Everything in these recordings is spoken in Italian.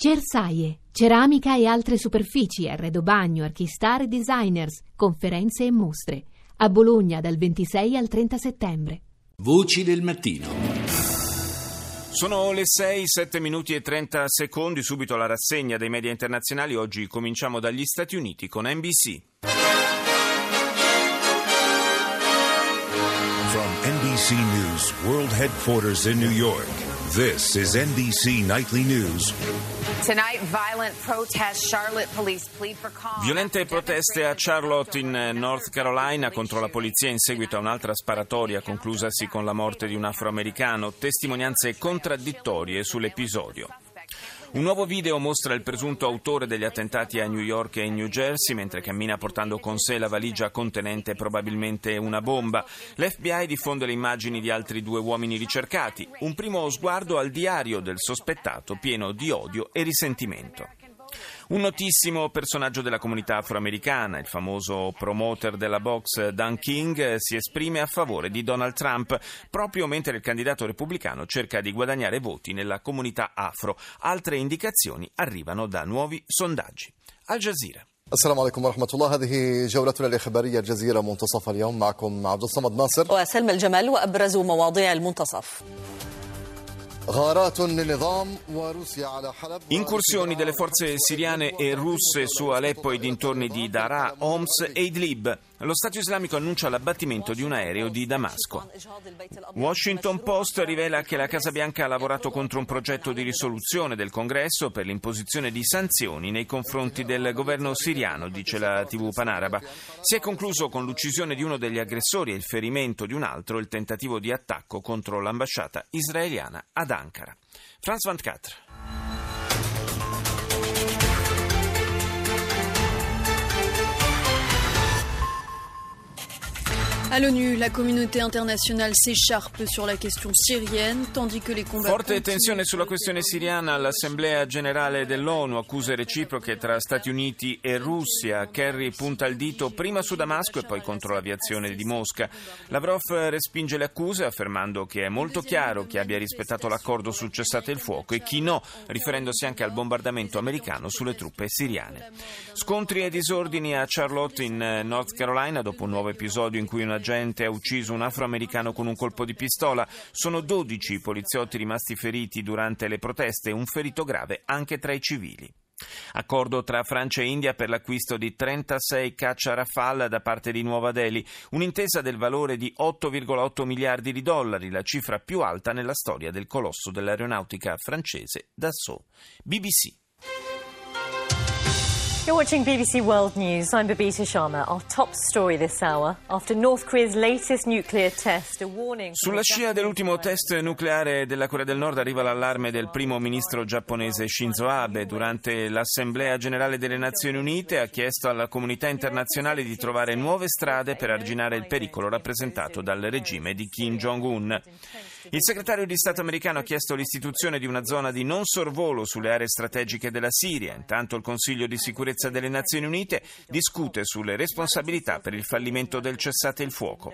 Cersaie, ceramica e altre superfici, arredo bagno, archistar e designers, conferenze e mostre. A Bologna dal 26 al 30 settembre. Voci del mattino. Sono le 6, 7 minuti e 30 secondi, subito la rassegna dei media internazionali. Oggi cominciamo dagli Stati Uniti con NBC. From NBC News World Headquarters in New York, this is NBC Nightly News. Tonight, violent protests. Charlotte police plead for calm. Violente proteste a Charlotte in North Carolina contro la polizia in seguito a un'altra sparatoria conclusasi con la morte di un afroamericano. Testimonianze contraddittorie sull'episodio. Un nuovo video mostra il presunto autore degli attentati a New York e in New Jersey mentre cammina portando con sé la valigia contenente probabilmente una bomba. L'FBI diffonde le immagini di altri due uomini ricercati. Un primo sguardo al diario del sospettato pieno di odio e risentimento. Un notissimo personaggio della comunità afroamericana, il famoso promoter della box Dan King, si esprime a favore di Donald Trump proprio mentre il candidato repubblicano cerca di guadagnare voti nella comunità afro. Altre indicazioni arrivano da nuovi sondaggi. Al Jazeera. السلام عليكم ورحمة الله هذه جولتنا الإخبارية الجزيرة منتصف اليوم معكم عبد الصمد ناصر وسلمى الجمال وأبرز مواضيع المنتصف Incursioni delle forze siriane e russe su Aleppo e dintorni di Daraa, Homs e Idlib. Lo Stato islamico annuncia l'abbattimento di un aereo di Damasco. Washington Post rivela che la Casa Bianca ha lavorato contro un progetto di risoluzione del Congresso per l'imposizione di sanzioni nei confronti del governo siriano, dice la TV panaraba. Si è concluso con l'uccisione di uno degli aggressori e il ferimento di un altro, il tentativo di attacco contro l'ambasciata israeliana ad Ankara. France 24. À l'ONU, la communauté internazionale s'écharpe sur la question syrienne, tandis que les combattants... Forte tensione sulla questione siriana all'Assemblea generale dell'ONU, accuse reciproche tra Stati Uniti e Russia. Kerry punta il dito prima su Damasco e poi contro l'aviazione di Mosca. Lavrov respinge le accuse affermando che è molto chiaro chi abbia rispettato l'accordo sul cessate il fuoco e chi no, riferendosi anche al bombardamento americano sulle truppe siriane. Scontri e disordini a Charlotte in North Carolina dopo un nuovo episodio in cui una agente ha ucciso un afroamericano con un colpo di pistola. Sono 12 i poliziotti rimasti feriti durante le proteste un ferito grave anche tra i civili. Accordo tra Francia e India per l'acquisto di 36 caccia Rafale da parte di Nuova Delhi, un'intesa del valore di 8,8 miliardi di dollari, la cifra più alta nella storia del colosso dell'aeronautica francese Dassault. BBC. You're watching BBC World News. I'm Babita Sharma. Our top story this hour. After North Korea's latest nuclear test, a warning. Sulla scia dell'ultimo test nucleare della Corea del Nord arriva l'allarme del primo ministro giapponese Shinzo Abe. Durante l'Assemblea generale delle Nazioni Unite ha chiesto alla comunità internazionale di trovare nuove strade per arginare il pericolo rappresentato dal regime di Kim Jong-un. Il segretario di Stato americano ha chiesto l'istituzione di una zona di non sorvolo sulle aree strategiche della Siria. Intanto il Consiglio di sicurezza delle Nazioni Unite discute sulle responsabilità per il fallimento del cessate il fuoco.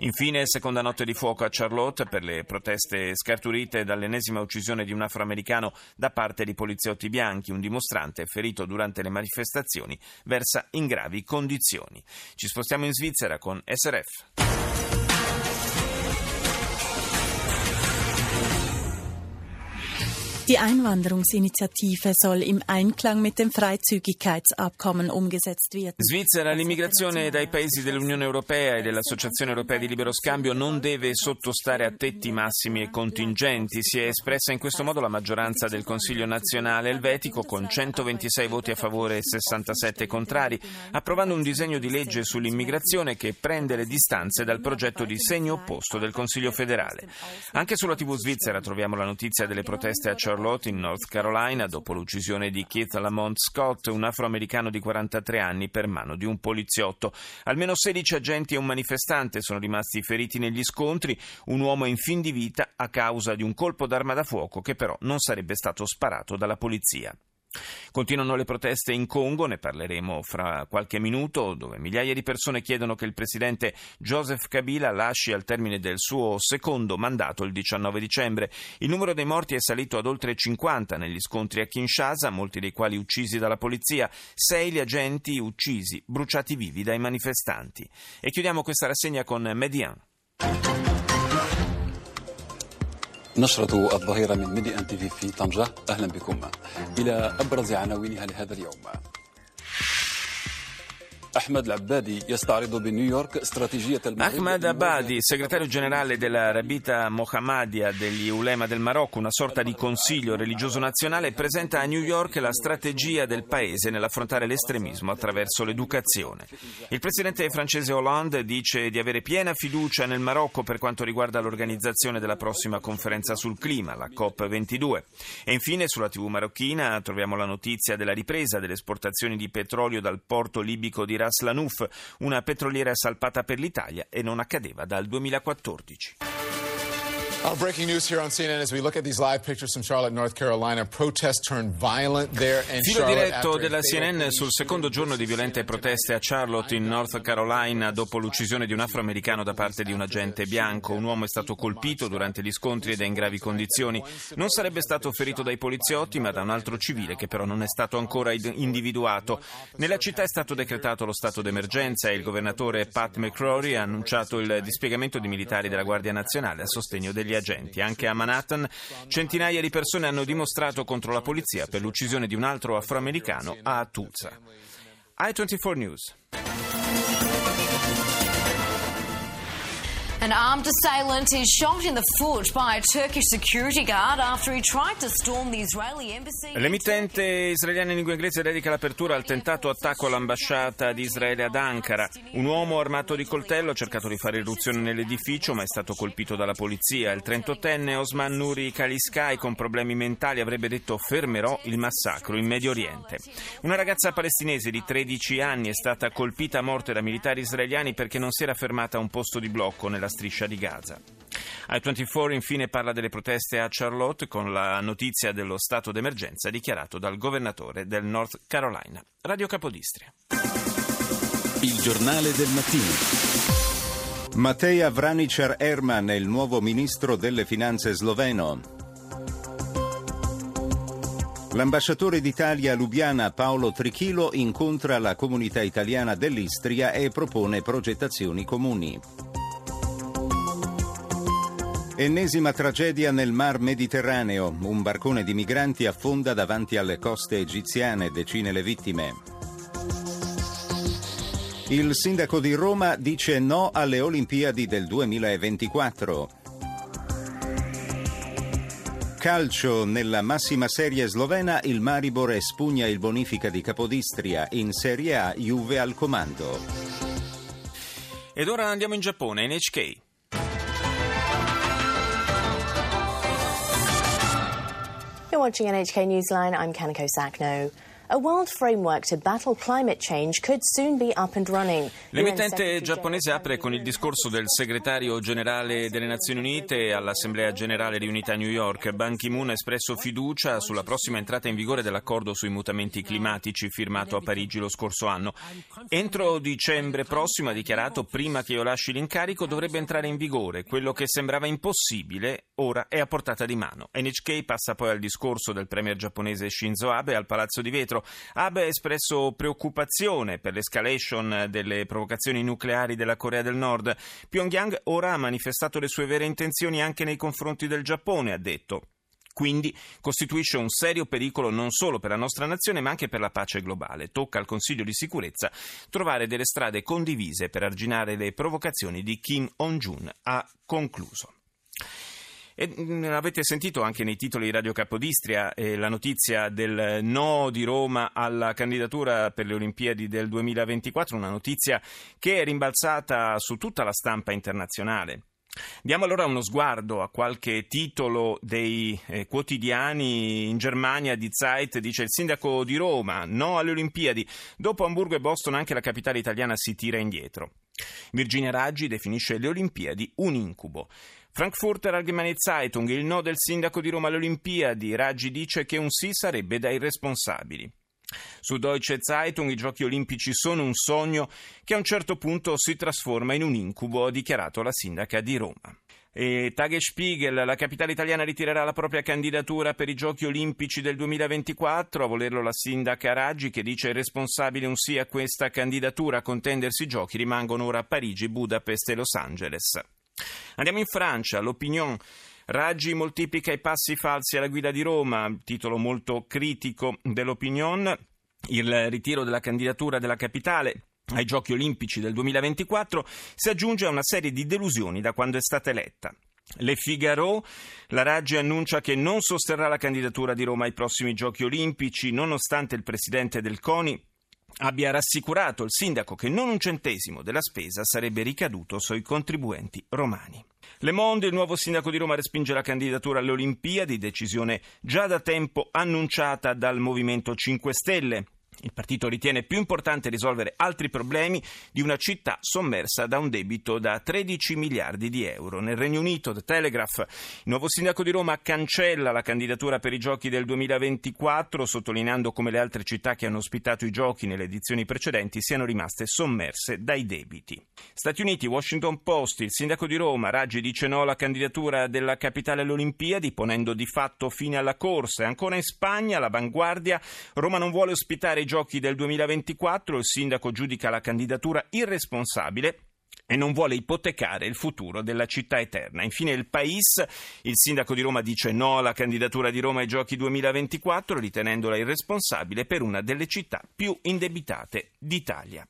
Infine, seconda notte di fuoco a Charlotte per le proteste scarturite dall'ennesima uccisione di un afroamericano da parte di poliziotti bianchi. Un dimostrante ferito durante le manifestazioni versa in gravi condizioni. Ci spostiamo in Svizzera con SRF. Die Einwanderungsinitiative soll im Einklang mit dem Freizügigkeitsabkommen umgesetzt werden. Svizzera, l'immigrazione dai paesi dell'Unione Europea e dell'Associazione Europea di Libero Scambio non deve sottostare a tetti massimi e contingenti. Si è espressa in questo modo la maggioranza del Consiglio nazionale elvetico con 126 voti a favore e 67 contrari, approvando un disegno di legge sull'immigrazione che prende le distanze dal progetto di segno opposto del Consiglio federale. Anche sulla TV svizzera troviamo la notizia delle proteste a Charlotte Charlotte, in North Carolina, dopo l'uccisione di Keith Lamont Scott, un afroamericano di 43 anni, per mano di un poliziotto. Almeno 16 agenti e un manifestante sono rimasti feriti negli scontri, un uomo è in fin di vita a causa di un colpo d'arma da fuoco che però non sarebbe stato sparato dalla polizia. Continuano le proteste in Congo, ne parleremo fra qualche minuto, dove migliaia di persone chiedono che il presidente Joseph Kabila lasci al termine del suo secondo mandato il 19 dicembre. Il numero dei morti è salito ad oltre 50 negli scontri a Kinshasa, molti dei quali uccisi dalla polizia, sei gli agenti uccisi, bruciati vivi dai manifestanti. E chiudiamo questa rassegna con Median. نشرة الظهيرة من ميدي أن تي في طنجة. أهلا بكم. إلى أبرز عناوينها لهذا اليوم. Ahmed Abadi segretario generale della Rabita Mohammadia degli Ulema del Marocco, una sorta di consiglio religioso nazionale, presenta a New York la strategia del paese nell'affrontare l'estremismo attraverso l'educazione. Il presidente francese Hollande dice di avere piena fiducia nel Marocco per quanto riguarda l'organizzazione della prossima conferenza sul clima, la COP22. E infine sulla TV marocchina troviamo la notizia della ripresa delle esportazioni di petrolio dal porto libico di Ras Lanouf, una petroliera salpata per l'Italia e non accadeva dal 2014. Our breaking news here on CNN as we look at these live pictures from Charlotte, North Carolina. Protests turned violent there in Filo diretto della CNN sul secondo giorno di violente proteste a Charlotte in North Carolina dopo l'uccisione di un afroamericano da parte di un agente bianco. Un uomo è stato colpito durante gli scontri ed è in gravi condizioni. Non sarebbe stato ferito dai poliziotti, ma da un altro civile che però non è stato ancora individuato. Nella città è stato decretato lo stato d'emergenza e il governatore Pat McCrory ha annunciato il dispiegamento di militari della Guardia Nazionale a sostegno degli degli agenti. Anche a Manhattan centinaia di persone hanno dimostrato contro la polizia per l'uccisione di un altro afroamericano a Tulsa. I24 News. An armed assailant is shot in the foot by a Turkish security guard after he tried to storm the Israeli embassy. L'emittente israeliana in lingua inglese dedica l'apertura al tentato attacco all'ambasciata di Israele ad Ankara. Un uomo armato di coltello ha cercato di fare irruzione nell'edificio ma è stato colpito dalla polizia. Il 38enne Osman Nuri Kaliskai con problemi mentali avrebbe detto fermerò il massacro in Medio Oriente. Una ragazza palestinese di 13 anni è stata colpita a morte da militari israeliani perché non si era fermata a un posto di blocco nella nella striscia di Gaza. I24 infine parla delle proteste a Charlotte con la notizia dello stato d'emergenza dichiarato dal governatore del North Carolina. Radio Capodistria. Il giornale del mattino. Matej Vranicer Erman è il nuovo ministro delle finanze sloveno. L'ambasciatore d'Italia a Lubiana Paolo Trichilo incontra la comunità italiana dell'Istria e propone progettazioni comuni. Ennesima tragedia nel Mar Mediterraneo. Un barcone di migranti affonda davanti alle coste egiziane, decine le vittime. Il sindaco di Roma dice no alle Olimpiadi del 2024. Calcio nella massima serie slovena, il Maribor espugna il bonifica di Capodistria. In Serie A, Juve al comando. Ed ora andiamo in Giappone, NHK. Watching NHK Newsline. I'm Kanako Sakno. L'emittente giapponese apre con il discorso del segretario generale delle Nazioni Unite all'Assemblea generale riunita a New York. Ban Ki-moon ha espresso fiducia sulla prossima entrata in vigore dell'accordo sui mutamenti climatici firmato a Parigi lo scorso anno. Entro dicembre prossimo, ha dichiarato, prima che io lasci l'incarico dovrebbe entrare in vigore. Quello che sembrava impossibile ora è a portata di mano. NHK passa poi al discorso del premier giapponese Shinzo Abe al Palazzo di Vetro. Abe ha espresso preoccupazione per l'escalation delle provocazioni nucleari della Corea del Nord. Pyongyang ora ha manifestato le sue vere intenzioni anche nei confronti del Giappone, ha detto quindi costituisce un serio pericolo non solo per la nostra nazione ma anche per la pace globale. Tocca al Consiglio di sicurezza trovare delle strade condivise per arginare le provocazioni di Kim Jong-un, ha concluso. E mm, avete sentito anche nei titoli di Radio Capodistria eh, la notizia del no di Roma alla candidatura per le Olimpiadi del 2024, una notizia che è rimbalzata su tutta la stampa internazionale. Diamo allora uno sguardo a qualche titolo dei eh, quotidiani in Germania. Di Zeit dice il sindaco di Roma, no alle Olimpiadi. Dopo Hamburgo e Boston anche la capitale italiana si tira indietro. Virginia Raggi definisce le Olimpiadi un incubo. Frankfurter Allgemeine Zeitung, il no del sindaco di Roma alle Olimpiadi, Raggi dice che un sì sarebbe dai responsabili. Su Deutsche Zeitung i giochi olimpici sono un sogno che a un certo punto si trasforma in un incubo, ha dichiarato la sindaca di Roma. E Tagesspiegel, la capitale italiana ritirerà la propria candidatura per i giochi olimpici del 2024, a volerlo la sindaca Raggi che dice responsabile un sì a questa candidatura, a contendersi i giochi rimangono ora Parigi, Budapest e Los Angeles. Andiamo in Francia, l'opinion Raggi moltiplica i passi falsi alla guida di Roma, titolo molto critico dell'opinion. Il ritiro della candidatura della capitale ai Giochi Olimpici del 2024 si aggiunge a una serie di delusioni da quando è stata eletta. Le Figaro, la Raggi annuncia che non sosterrà la candidatura di Roma ai prossimi Giochi Olimpici, nonostante il presidente del CONI abbia rassicurato il sindaco che non un centesimo della spesa sarebbe ricaduto sui contribuenti romani. Le Monde, il nuovo sindaco di Roma respinge la candidatura alle Olimpiadi, decisione già da tempo annunciata dal Movimento 5 Stelle. Il partito ritiene più importante risolvere altri problemi di una città sommersa da un debito da 13 miliardi di euro. Nel Regno Unito, The Telegraph, il nuovo sindaco di Roma cancella la candidatura per i giochi del 2024, sottolineando come le altre città che hanno ospitato i giochi nelle edizioni precedenti siano rimaste sommerse dai debiti. Stati Uniti, Washington Post, il sindaco di Roma, Raggi, dice no alla candidatura della capitale alle Olimpiadi, ponendo di fatto fine alla corsa. Ancora in Spagna, l'avanguardia, Roma non vuole ospitare i giochi del 2024, il sindaco giudica la candidatura irresponsabile e non vuole ipotecare il futuro della città eterna. Infine il Pais, il sindaco di Roma dice no alla candidatura di Roma ai giochi 2024, ritenendola irresponsabile per una delle città più indebitate d'Italia.